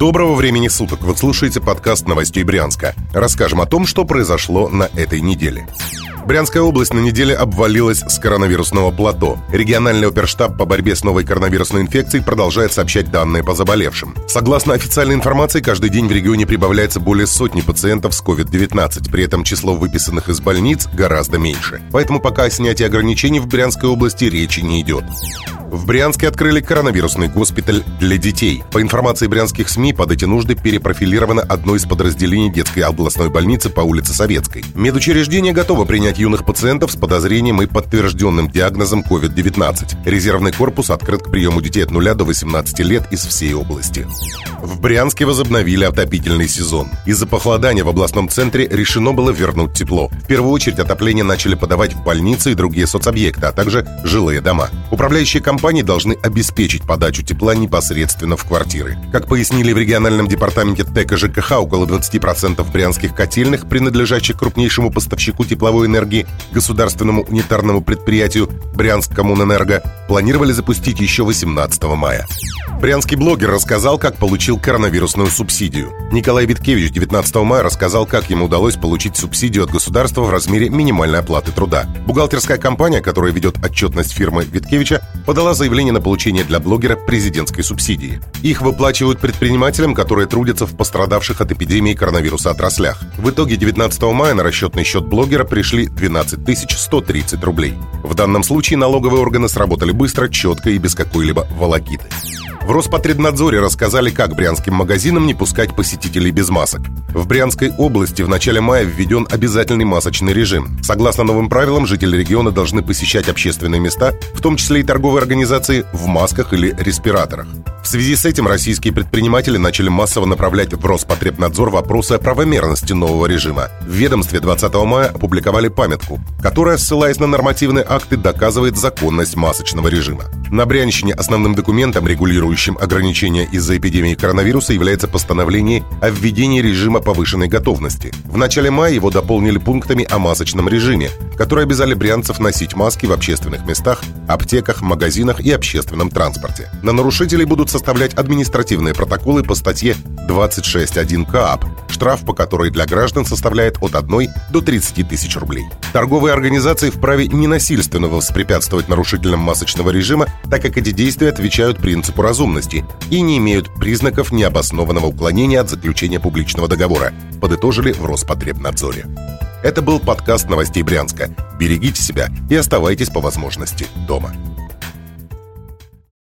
Доброго времени суток! Вы слушаете подкаст новостей Брянска. Расскажем о том, что произошло на этой неделе. Брянская область на неделе обвалилась с коронавирусного плато. Региональный оперштаб по борьбе с новой коронавирусной инфекцией продолжает сообщать данные по заболевшим. Согласно официальной информации, каждый день в регионе прибавляется более сотни пациентов с COVID-19. При этом число выписанных из больниц гораздо меньше. Поэтому пока о снятии ограничений в Брянской области речи не идет. В Брянске открыли коронавирусный госпиталь для детей. По информации брянских СМИ, под эти нужды перепрофилировано одно из подразделений детской областной больницы по улице Советской. Медучреждение готово принять юных пациентов с подозрением и подтвержденным диагнозом COVID-19. Резервный корпус открыт к приему детей от 0 до 18 лет из всей области. В Брянске возобновили отопительный сезон. Из-за похолодания в областном центре решено было вернуть тепло. В первую очередь отопление начали подавать в больницы и другие соцобъекты, а также жилые дома. Управляющие компании должны обеспечить подачу тепла непосредственно в квартиры. Как пояснили в региональном департаменте ТЭК ЖКХ, около 20% брянских котельных, принадлежащих крупнейшему поставщику тепловой энергии, государственному унитарному предприятию Брянск Коммунэнерго, планировали запустить еще 18 мая. Брянский блогер рассказал, как получил коронавирусную субсидию. Николай Виткевич 19 мая рассказал, как ему удалось получить субсидию от государства в размере минимальной оплаты труда. Бухгалтерская компания, которая ведет отчетность фирмы Виткевича, подала заявление на получение для блогера президентской субсидии. Их выплачивают предпринимателям, которые трудятся в пострадавших от эпидемии коронавируса отраслях. В итоге 19 мая на расчетный счет блогера пришли 12 130 рублей. В данном случае налоговые органы сработали быстро, четко и без какой-либо волокиты. В Роспотребнадзоре рассказали, как брянским магазинам не пускать посетителей без масок. В Брянской области в начале мая введен обязательный масочный режим. Согласно новым правилам, жители региона должны посещать общественные места, в том числе и торговые организации, в масках или респираторах. В связи с этим российские предприниматели начали массово направлять в Роспотребнадзор вопросы о правомерности нового режима. В ведомстве 20 мая опубликовали памятку, которая, ссылаясь на нормативные акты, доказывает законность масочного режима. На Брянщине основным документом, регулирующим ограничения из-за эпидемии коронавируса, является постановление о введении режима повышенной готовности. В начале мая его дополнили пунктами о масочном режиме, которые обязали брянцев носить маски в общественных местах, аптеках, магазинах и общественном транспорте. На нарушителей будут составлять административные протоколы по статье 26.1 КАП, штраф по которой для граждан составляет от 1 до 30 тысяч рублей. Торговые организации вправе ненасильственно воспрепятствовать нарушителям масочного режима, так как эти действия отвечают принципу разумности и не имеют признаков необоснованного уклонения от заключения публичного договора, подытожили в Роспотребнадзоре. Это был подкаст новостей Брянска. Берегите себя и оставайтесь по возможности дома.